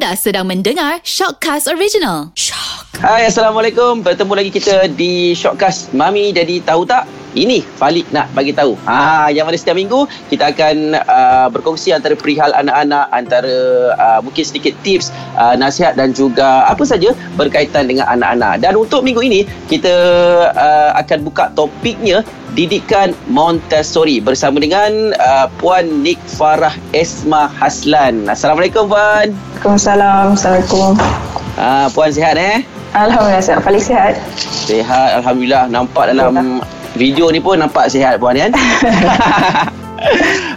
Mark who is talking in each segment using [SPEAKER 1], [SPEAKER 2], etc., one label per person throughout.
[SPEAKER 1] Anda sedang mendengar Shockcast Original. Shock.
[SPEAKER 2] Hai Assalamualaikum Bertemu lagi kita di Shortcast Mami jadi tahu tak ini Falik nak bagi tahu. Ha yang mana setiap minggu kita akan uh, berkongsi antara perihal anak-anak, antara uh, mungkin sedikit tips, uh, nasihat dan juga apa saja berkaitan dengan anak-anak. Dan untuk minggu ini kita uh, akan buka topiknya didikan Montessori bersama dengan uh, Puan Nik Farah Esma Haslan. Assalamualaikum Puan.
[SPEAKER 3] Waalaikumsalam. Assalamualaikum.
[SPEAKER 2] Uh, Puan sihat eh?
[SPEAKER 3] Alhamdulillah sihat. Paling sihat.
[SPEAKER 2] Sihat Alhamdulillah. Nampak dalam video ni pun nampak sihat puan kan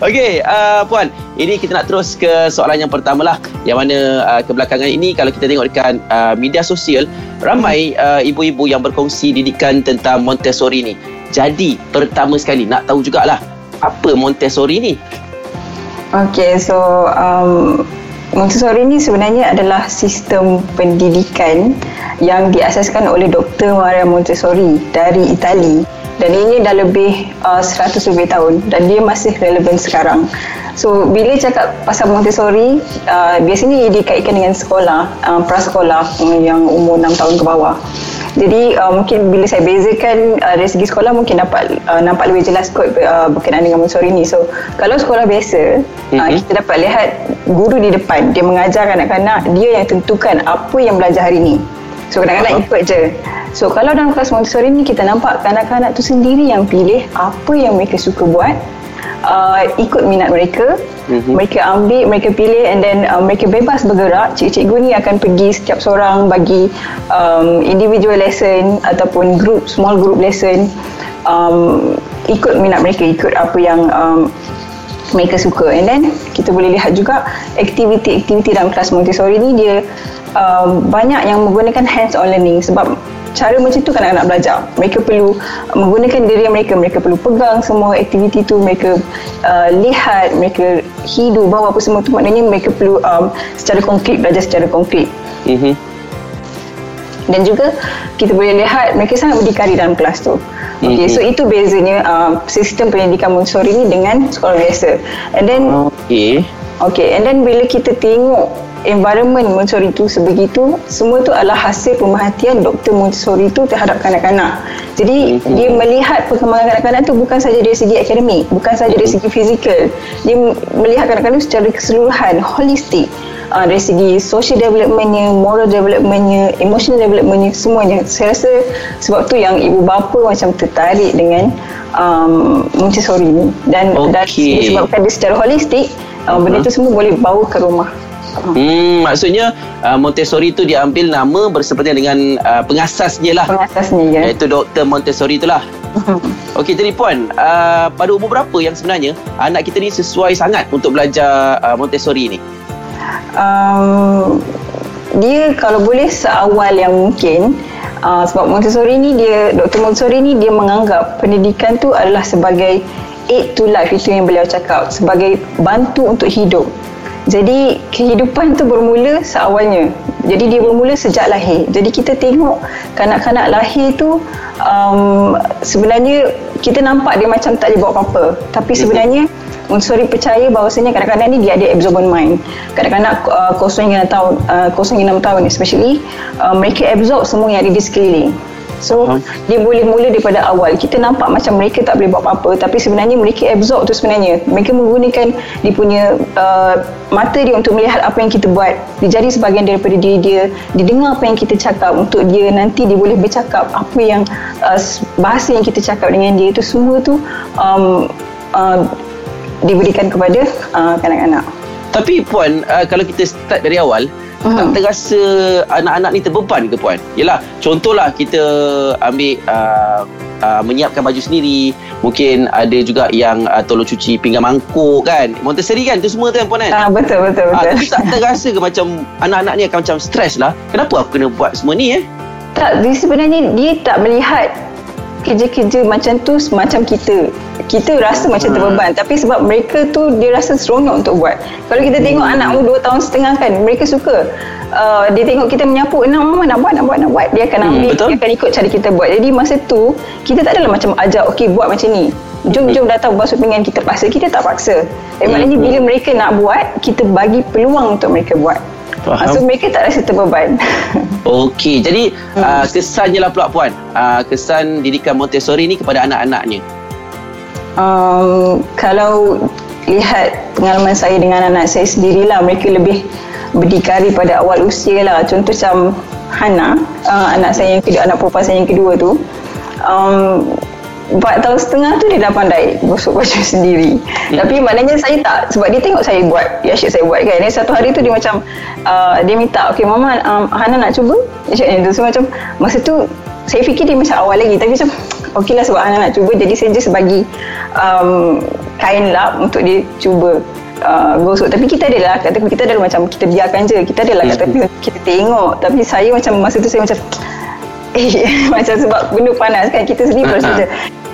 [SPEAKER 2] Okey, uh, Puan, ini kita nak terus ke soalan yang pertama lah Yang mana uh, kebelakangan ini kalau kita tengok dekat uh, media sosial Ramai uh, ibu-ibu yang berkongsi didikan tentang Montessori ni Jadi, pertama sekali nak tahu jugalah Apa Montessori ni?
[SPEAKER 3] Okey, so um, Montessori ni sebenarnya adalah sistem pendidikan yang diasaskan oleh Dr. Maria Montessori dari Itali dan ini dah lebih uh, 100 lebih tahun dan dia masih relevan sekarang. So bila cakap pasal Montessori, uh, biasanya ia dikaitkan dengan sekolah, uh, prasekolah yang umur 6 tahun ke bawah. Jadi uh, mungkin bila saya bezakan uh, dari segi sekolah mungkin dapat uh, nampak lebih jelas kot uh, berkenaan dengan Montessori ni. So kalau sekolah biasa, mm-hmm. uh, kita dapat lihat guru di depan dia mengajar anak-anak, dia yang tentukan apa yang belajar hari ni. So kadang-kadang ikut je. So kalau dalam kelas Montessori ni kita nampak kanak-kanak tu sendiri yang pilih apa yang mereka suka buat uh, ikut minat mereka. Mm-hmm. mereka ambil mereka pilih and then uh, mereka bebas bergerak. Cikgu-cikgu ni akan pergi setiap seorang bagi um, individual lesson ataupun group small group lesson um, ikut minat mereka ikut apa yang um, mereka suka. And then kita boleh lihat juga aktiviti-aktiviti dalam kelas Montessori ni dia um, banyak yang menggunakan hands on learning. Sebab cara macam tu kan anak-anak belajar mereka perlu menggunakan diri mereka mereka perlu pegang semua aktiviti tu mereka uh, lihat mereka hidup bawa apa semua tu maknanya mereka perlu um, secara konkret belajar secara konkret mm-hmm. dan juga kita boleh lihat mereka sangat berdikari dalam kelas tu Okay, mm-hmm. so itu bezanya uh, sistem pendidikan Montessori ni dengan sekolah biasa. And then, okay. Okay, and then bila kita tengok environment Montessori itu sebegitu semua itu adalah hasil pemerhatian Dr. Montessori itu terhadap kanak-kanak. Jadi mm-hmm. dia melihat perkembangan kanak-kanak itu bukan saja dari segi akademik bukan saja dari segi fizikal. Dia melihat kanak-kanak itu secara keseluruhan holistik. Uh, dari segi social developmentnya moral developmentnya emotional developmentnya semuanya. Saya rasa sebab tu yang ibu bapa macam tertarik dengan um, Montessori ini dan, okay. dan disebabkan dia secara holistik uh, benda itu semua boleh bawa ke rumah
[SPEAKER 2] Hmm, maksudnya uh, Montessori tu diambil nama bersempena dengan uh, pengasasnya lah.
[SPEAKER 3] Pengasasnya ya.
[SPEAKER 2] Iaitu Dr. Montessori itulah. Okey, jadi puan, uh, pada umur berapa yang sebenarnya anak kita ni sesuai sangat untuk belajar uh, Montessori ni?
[SPEAKER 3] Um, dia kalau boleh seawal yang mungkin uh, sebab Montessori ni dia Dr. Montessori ni dia menganggap pendidikan tu adalah sebagai aid to life itu yang beliau cakap sebagai bantu untuk hidup jadi kehidupan tu bermula seawalnya. Jadi dia bermula sejak lahir. Jadi kita tengok kanak-kanak lahir tu um, sebenarnya kita nampak dia macam tak boleh buat apa-apa. Tapi sebenarnya Montessori percaya bahawasanya kanak-kanak ni dia ada absorbent mind. Kanak-kanak uh, kosong yang tahun, uh, yang enam tahun especially, uh, mereka absorb semua yang ada di sekeliling. So uh-huh. dia boleh mula daripada awal. Kita nampak macam mereka tak boleh buat apa-apa tapi sebenarnya mereka absorb tu sebenarnya. Mereka menggunakan dia punya uh, mata dia untuk melihat apa yang kita buat. Dia jadi sebahagian daripada diri dia. Dia dengar apa yang kita cakap untuk dia nanti dia boleh bercakap apa yang uh, bahasa yang kita cakap dengan dia itu semua tu um, uh, diberikan kepada uh, kanak-kanak.
[SPEAKER 2] Tapi puan uh, kalau kita start dari awal uh-huh. tak terasa anak-anak ni terbeban ke puan? Yelah, contohlah kita ambil uh, uh, menyiapkan baju sendiri, mungkin ada juga yang uh, tolong cuci pinggan mangkuk kan. Montessori kan tu semua tu kan puan kan?
[SPEAKER 3] Ah, betul, betul, betul. Uh,
[SPEAKER 2] tak terasa ke macam anak-anak ni akan macam stres lah. Kenapa aku kena buat semua ni eh?
[SPEAKER 3] Tak, dia sebenarnya dia tak melihat kerja-kerja macam tu macam kita kita rasa macam hmm. terbeban. Tapi sebab mereka tu dia rasa seronok untuk buat. Kalau kita tengok hmm. anak umur 2 tahun setengah kan mereka suka uh, dia tengok kita menyapu nak mama nak buat nak buat nak buat. Dia akan hmm, ambil hmm, dia akan ikut cara kita buat. Jadi masa tu kita tak adalah macam ajar okey buat macam ni. Jom jom datang basuh pinggan kita paksa. Kita tak paksa. Eh, maknanya bila mereka nak buat kita bagi peluang untuk mereka buat. Ah, so mereka tak rasa terbeban.
[SPEAKER 2] Okey, jadi hmm. uh, kesannya lah pula puan, uh, kesan didikan Montessori ni kepada anak-anaknya.
[SPEAKER 3] Um, kalau lihat pengalaman saya dengan anak saya sendirilah, mereka lebih berdikari pada awal usia lah. Contoh macam Hana, uh, anak saya yang kedua, anak perempuan saya yang kedua tu. Um, Empat tahun setengah tu dia dah pandai gosok baju sendiri. Hmm. Tapi maknanya saya tak sebab dia tengok saya buat, ya asyik saya buat kan. Dan satu hari tu dia macam uh, dia minta, "Okey mama, um, Hana nak cuba?" Dia cakap tu. So macam masa tu saya fikir dia macam awal lagi tapi macam okey lah sebab Hana nak cuba jadi saya just bagi um, kain lap untuk dia cuba uh, gosok. Tapi kita adalah kat tepi kita adalah macam kita biarkan je. Kita adalah kat tepi kita tengok. Tapi saya macam masa tu saya macam eh macam sebab benda panas kan kita sendiri uh-huh. saja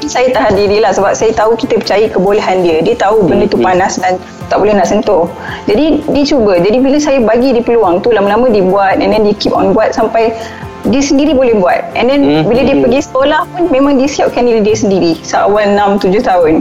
[SPEAKER 3] saya tahan diri lah sebab saya tahu kita percaya kebolehan dia. Dia tahu benda tu hmm, hmm. panas dan tak boleh nak sentuh. Jadi dia cuba. Jadi bila saya bagi dia peluang tu lama-lama dia buat and then dia keep on buat sampai dia sendiri boleh buat. And then mm-hmm. bila dia pergi sekolah pun memang dia siapkan diri dia sendiri. Seawal 6 7 tahun.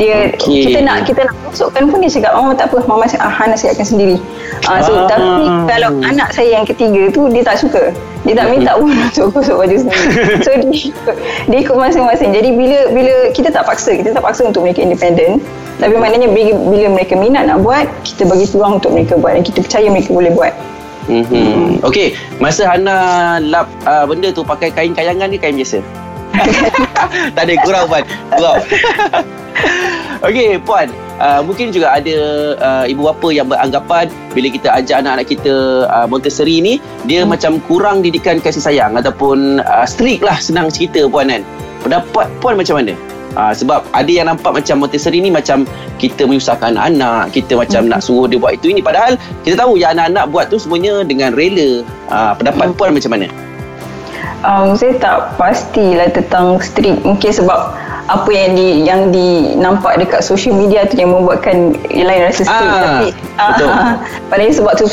[SPEAKER 3] Dia okay. kita nak kita nak masukkan pun dia cakap oh tak apa mama ah Hana siapkan sendiri. Uh, so ah. tapi kalau anak saya yang ketiga tu dia tak suka. Dia tak minta pun untuk gosok baju sendiri. So dia ikut, dia ikut masing-masing. Jadi bila bila kita tak paksa kita tak paksa untuk mereka independen tapi maknanya bila, bila mereka minat nak buat kita bagi peluang untuk mereka buat. Dan kita percaya mereka boleh buat
[SPEAKER 2] Mm-hmm. Okey, masa Hana lap uh, benda tu pakai kain kayangan ke kain biasa? tak ada kurang puan. Kurang. Okey, puan. Uh, mungkin juga ada uh, ibu bapa yang beranggapan bila kita ajar anak-anak kita uh, Montessori ni dia hmm. macam kurang didikan kasih sayang ataupun uh, strict lah senang cerita puan kan. Pendapat puan macam mana? Uh, sebab ada yang nampak macam Montessori ni macam kita menyusahkan anak, kita macam mm-hmm. nak suruh dia buat itu ini padahal kita tahu yang anak-anak buat tu semuanya dengan rela. Uh, pendapat mm-hmm. puan macam mana?
[SPEAKER 3] Um, saya tak pastilah tentang strict mungkin sebab apa yang di yang dinampak dekat social media tu yang membuatkan yang lain rasa strict ah, tapi betul. Ah, padahal sebab tu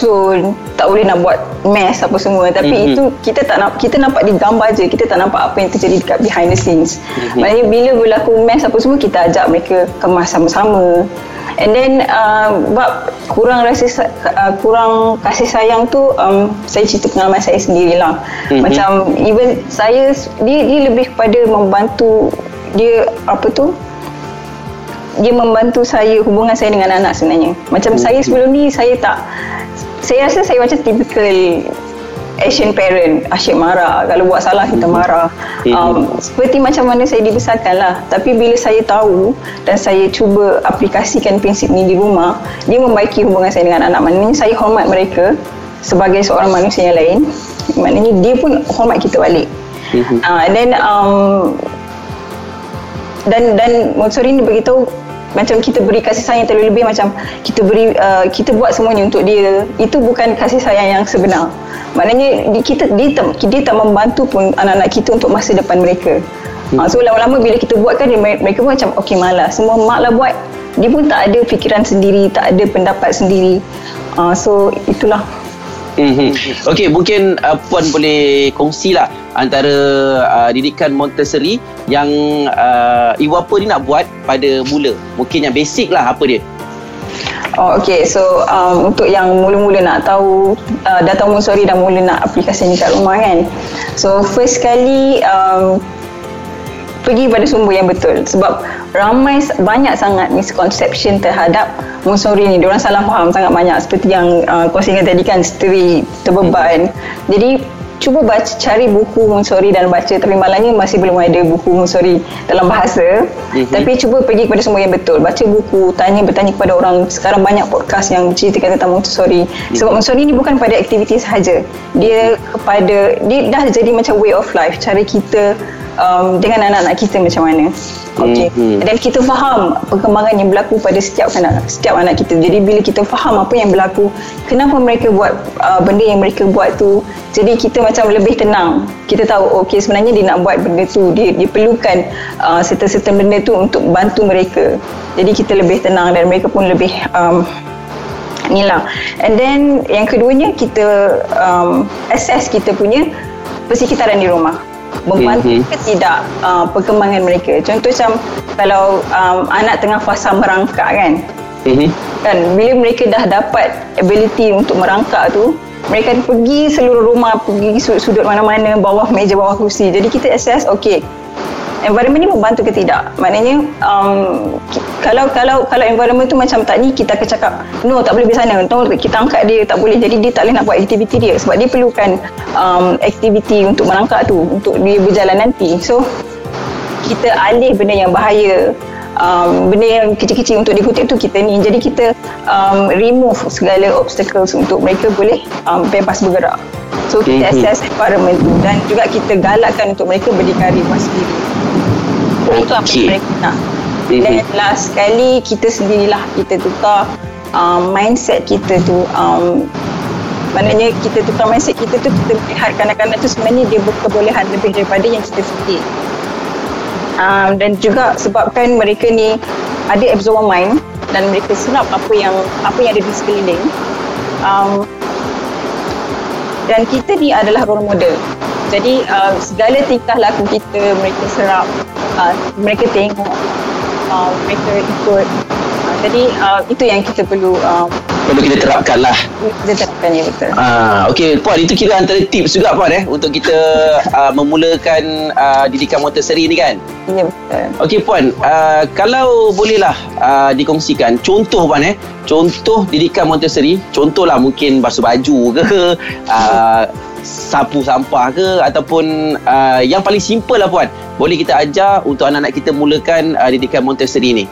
[SPEAKER 3] tak boleh nak buat mess apa semua tapi mm-hmm. itu kita tak nak kita nampak di gambar je kita tak nampak apa yang terjadi dekat behind the scenes mm-hmm. maknanya bila berlaku mess apa semua kita ajak mereka kemas sama-sama and then uh, bab kurang rasa uh, kurang kasih sayang tu um, saya cerita pengalaman saya sendirilah mm-hmm. macam even saya dia, dia lebih kepada membantu dia apa tu dia membantu saya hubungan saya dengan anak sebenarnya. Macam saya hmm. sebelum ni saya tak saya rasa saya macam typical Asian parent. Asyik marah. Kalau buat salah kita hmm. marah. Hmm. um, seperti macam mana saya dibesarkan lah. Tapi bila saya tahu dan saya cuba aplikasikan prinsip ni di rumah dia membaiki hubungan saya dengan anak. Maknanya saya hormat mereka sebagai seorang manusia yang lain. Maknanya dia pun hormat kita balik. Uh, then um, dan dan Montessori ni beritahu macam kita beri kasih sayang terlalu lebih macam kita beri uh, kita buat semuanya untuk dia. Itu bukan kasih sayang yang sebenar. Maknanya kita dia, dia tak membantu pun anak-anak kita untuk masa depan mereka. Hmm. uh, so lama-lama bila kita buatkan dia, mereka pun macam okey malas. Semua mak lah buat. Dia pun tak ada fikiran sendiri tak ada pendapat sendiri. Uh, so itulah.
[SPEAKER 2] Mm-hmm. Okey, mungkin uh, puan boleh kongsilah antara uh, didikan Montessori yang uh, ibu apa ni nak buat pada mula. Mungkin yang basic lah apa dia.
[SPEAKER 3] Oh, okay, so um, untuk yang mula-mula nak tahu uh, datang Montessori dan mula nak aplikasi ni kat rumah kan. So first kali um, pergi pada sumber yang betul sebab ramai banyak sangat misconception terhadap Montessori ni diorang salah faham sangat banyak seperti yang uh, kau singgah tadi kan steri terbeban jadi cuba baca cari buku Montessori dan baca. Tapi malangnya masih belum ada buku Montessori dalam bahasa. Mm-hmm. tapi cuba pergi kepada semua yang betul. Baca buku tanya bertanya kepada orang. Sekarang banyak podcast yang ceritakan tentang Montessori mm-hmm. sebab Montessori ni bukan pada aktiviti sahaja. Dia kepada dia dah jadi macam way of life. Cara kita um, dengan anak-anak kita macam mana. Okey. Mm-hmm. Dan kita faham perkembangan yang berlaku pada setiap anak setiap anak kita. Jadi bila kita faham apa yang berlaku, kenapa mereka buat uh, benda yang mereka buat tu, jadi kita macam lebih tenang. Kita tahu okey sebenarnya dia nak buat benda tu, dia dia perlukan uh, serta-serta benda tu untuk bantu mereka. Jadi kita lebih tenang dan mereka pun lebih um, ni lah. And then yang keduanya kita um, assess kita punya persekitaran di rumah membantu mm-hmm. ke tidak uh, perkembangan mereka contoh macam kalau um, anak tengah fasa merangkak kan mm-hmm. kan bila mereka dah dapat ability untuk merangkak tu mereka pergi seluruh rumah pergi sudut mana-mana bawah meja bawah kursi jadi kita assess okay environment ni membantu ke tidak? Maknanya um, kalau kalau kalau environment tu macam tak ni kita akan cakap no tak boleh pergi sana. No, kita angkat dia tak boleh. Jadi dia tak boleh nak buat aktiviti dia sebab dia perlukan um, aktiviti untuk menangkap tu untuk dia berjalan nanti. So kita alih benda yang bahaya um, benda yang kecil-kecil untuk dikutip tu kita ni. Jadi kita um, remove segala obstacles untuk mereka boleh um, bebas bergerak. So kita mm-hmm. assess environment tu. Dan juga kita galakkan untuk mereka berdikari rumah sendiri okay. itu apa yang mereka nak. Mm-hmm. dan last sekali kita sendirilah kita tukar um, mindset kita tu um, maknanya kita tukar mindset kita tu kita melihat kanak-kanak tu sebenarnya dia berkebolehan lebih daripada yang kita fikir. Um, dan juga sebabkan mereka ni ada absorber mind dan mereka serap apa yang apa yang ada di sekeliling. Um, dan kita ni adalah role model. Jadi uh, segala tingkah laku kita mereka serap uh, mereka tengok uh, mereka ikut. Uh, jadi uh, itu yang kita perlu uh,
[SPEAKER 2] perlu kita terapkan lah.
[SPEAKER 3] kita terapkan ya betul.
[SPEAKER 2] Ah, ok Puan itu kira antara tips juga Puan eh untuk kita uh, memulakan uh, didikan Montessori ni kan?
[SPEAKER 3] Ya betul.
[SPEAKER 2] Ok Puan uh, kalau bolehlah uh, dikongsikan contoh Puan eh contoh didikan Montessori contohlah mungkin basuh baju ke uh, sapu sampah ke ataupun uh, yang paling simple lah puan. Boleh kita ajar untuk anak-anak kita mulakan uh, didikan Montessori ni.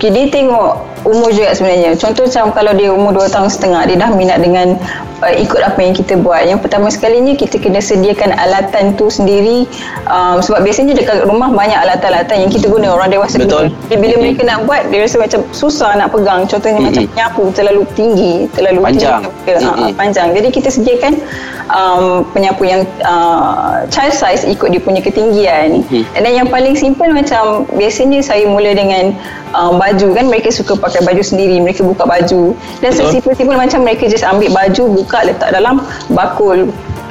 [SPEAKER 3] Okay, dia tengok umur juga sebenarnya. Contoh macam kalau dia umur 2 tahun setengah, dia dah minat dengan uh, ikut apa yang kita buat. Yang pertama sekalinya, kita kena sediakan alatan tu sendiri. Um, sebab biasanya dekat rumah banyak alatan-alatan yang kita guna orang dewasa
[SPEAKER 2] Betul.
[SPEAKER 3] guna. Jadi, bila mereka nak buat, dia rasa macam susah nak pegang. Contohnya mm-hmm. macam nyapu terlalu tinggi, terlalu
[SPEAKER 2] panjang.
[SPEAKER 3] tinggi. Mm-hmm. Uh, panjang. Jadi kita sediakan um, penyapu yang uh, child size ikut dia punya ketinggian. Mm-hmm. Dan yang paling simple macam biasanya saya mula dengan um, baju kan mereka suka pakai baju sendiri mereka buka baju. Dan sesimpel-simpel macam mereka just ambil baju buka letak dalam bakul.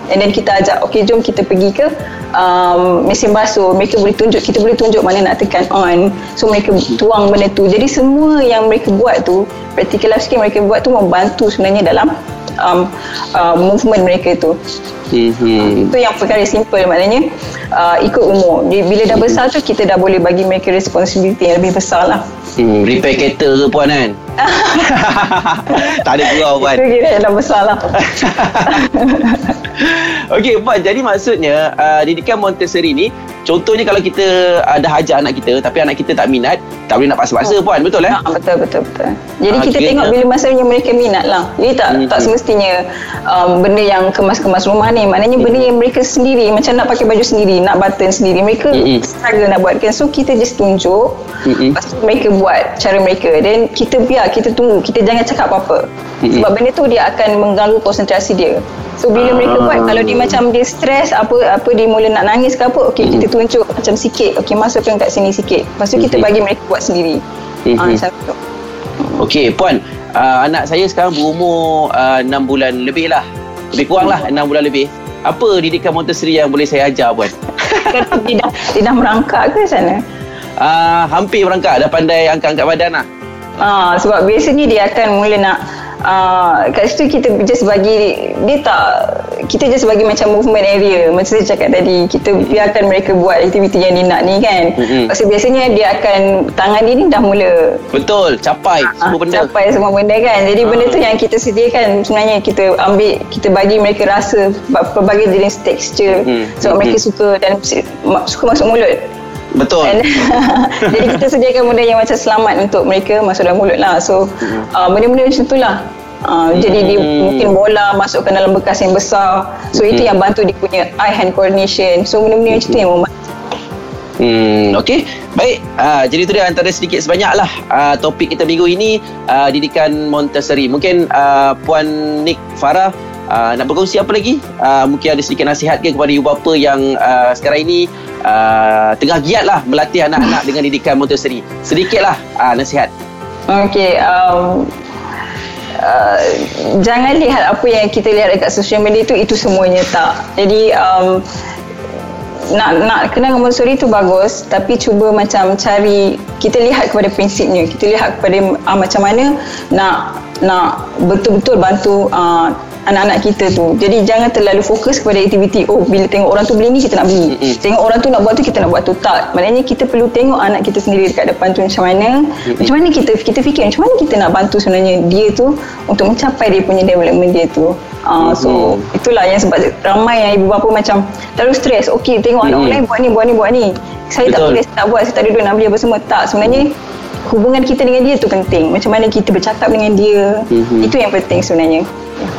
[SPEAKER 3] And then kita ajak okay jom kita pergi ke um, mesin basuh. Mereka boleh tunjuk kita boleh tunjuk mana nak tekan on. So mereka tuang benda tu. Jadi semua yang mereka buat tu practical life skill mereka buat tu membantu sebenarnya dalam um, uh, movement mereka tu. Mm-hmm. Itu yang perkara simple maknanya uh, ikut umur. Jadi, bila dah besar tu kita dah boleh bagi mereka responsibility yang lebih besar lah.
[SPEAKER 2] Hmm, repair kereta ke puan kan? tak ada gurau puan.
[SPEAKER 3] Itu kira dah besar lah.
[SPEAKER 2] Okey puan, jadi maksudnya uh, didikan Montessori ni Contohnya kalau kita ada uh, hajar anak kita tapi anak kita tak minat, tak boleh nak paksa-paksa oh. puan, betul eh?
[SPEAKER 3] Ha, betul betul betul. Jadi ha, kita tengok bila masanya mereka minat lah. Jadi tak hmm. tak semestinya um, benda yang kemas-kemas rumah ni. Maknanya hmm. benda yang mereka sendiri macam nak pakai baju sendiri, nak button sendiri, mereka hmm. struggle nak buatkan. So kita just tunjuk. Hmm. Lepas tu mereka buat cara mereka. Dan kita biar, kita tunggu. Kita jangan cakap apa-apa. Hmm. Sebab benda tu dia akan mengganggu konsentrasi dia. So bila mereka buat kalau dia macam dia stres apa apa dia mula nak nangis ke apa okey kita tunjuk macam sikit okey masukkan kat sini sikit. Lepas tu kita bagi mereka buat sendiri.
[SPEAKER 2] Ah satu. Okey puan uh, anak saya sekarang berumur uh, 6 bulan lebih lah. Lebih kurang lah 6 bulan lebih. Apa didikan Montessori yang boleh saya ajar puan?
[SPEAKER 3] dia, dah, dia dah merangkak ke sana?
[SPEAKER 2] Uh, hampir merangkak dah pandai angkat-angkat badan lah.
[SPEAKER 3] Ah, sebab biasanya dia akan mula nak uh, kat situ kita just bagi dia tak kita just bagi macam movement area macam saya cakap tadi kita biarkan mereka buat aktiviti yang dia nak ni kan mm-hmm. so, biasanya dia akan tangan dia ni dah mula
[SPEAKER 2] betul capai uh, semua benda
[SPEAKER 3] capai semua benda kan jadi uh. benda tu yang kita sediakan sebenarnya kita ambil kita bagi mereka rasa pelbagai jenis texture mm-hmm. sebab mereka suka dan suka masuk mulut
[SPEAKER 2] Betul. And,
[SPEAKER 3] jadi kita sediakan benda yang macam selamat untuk mereka masuk dalam mulut lah. So uh, benda-benda macam tu lah. Uh, hmm. Jadi dia mungkin bola masukkan dalam bekas yang besar. So hmm. itu yang bantu dia punya eye hand coordination. So benda-benda macam tu yang membantu.
[SPEAKER 2] Hmm, okay. Baik. Uh, jadi itu dia antara sedikit sebanyak lah uh, topik kita minggu ini uh, didikan Montessori. Mungkin uh, Puan Nick Farah uh, nak berkongsi apa lagi? Uh, mungkin ada sedikit nasihat ke kepada ibu bapa yang uh, sekarang ini uh, tengah giat lah melatih anak-anak dengan didikan Montessori. Sedikitlah uh, nasihat.
[SPEAKER 3] Okay. Um, uh, jangan lihat apa yang kita lihat dekat social media tu itu semuanya tak. Jadi um, nak nak kenal Montessori tu bagus tapi cuba macam cari kita lihat kepada prinsipnya kita lihat kepada uh, macam mana nak nak betul-betul bantu uh, anak-anak kita tu. Jadi jangan terlalu fokus kepada aktiviti oh bila tengok orang tu beli ni kita nak beli. Tengok orang tu nak buat tu kita nak buat tu tak. Maknanya kita perlu tengok anak kita sendiri dekat depan tu macam mana. Macam mana kita kita fikir macam mana kita nak bantu sebenarnya dia tu untuk mencapai dia punya development dia tu. Uh, so itulah yang sebab ramai yang ibu bapa macam terlalu stres. Okey tengok anak
[SPEAKER 2] Mm-mm.
[SPEAKER 3] orang lain buat ni buat ni buat ni. Saya tak
[SPEAKER 2] Betul.
[SPEAKER 3] boleh saya tak buat saya tak ada duit nak beli apa semua. Tak sebenarnya hubungan kita dengan dia tu penting. Macam mana kita bercakap dengan dia.
[SPEAKER 2] Mhm.
[SPEAKER 3] Itu yang penting sebenarnya.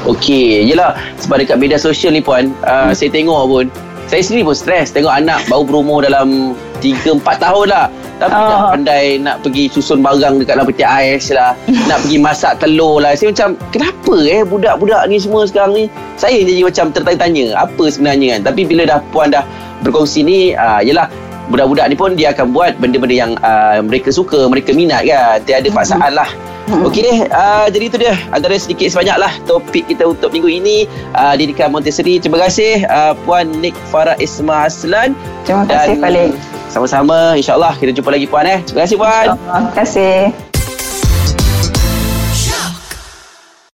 [SPEAKER 2] Okey, yelah sebab dekat media sosial ni puan, uh, saya tengok pun saya sendiri pun stres tengok anak baru berumur dalam 3 4 tahun lah. Tapi
[SPEAKER 3] Ah.
[SPEAKER 2] dah pandai nak pergi susun barang dekat dalam peti ais lah. nak pergi masak telur lah. Saya macam kenapa eh budak-budak ni semua sekarang ni? Saya jadi macam tertanya-tanya apa sebenarnya kan. Tapi bila dah puan dah berkongsi ni, uh, yelah budak-budak ni pun dia akan buat benda-benda yang uh, mereka suka, mereka minat kan. Tiada paksaan lah. Okey deh, uh, jadi itu dia antara sedikit sebanyak lah topik kita untuk minggu ini uh, Didikan Montessori. Terima kasih uh, Puan Nik Farah Isma Aslan.
[SPEAKER 3] Terima kasih Falik.
[SPEAKER 2] Sama-sama, insyaAllah kita jumpa lagi Puan eh. Terima kasih Puan.
[SPEAKER 3] Terima kasih.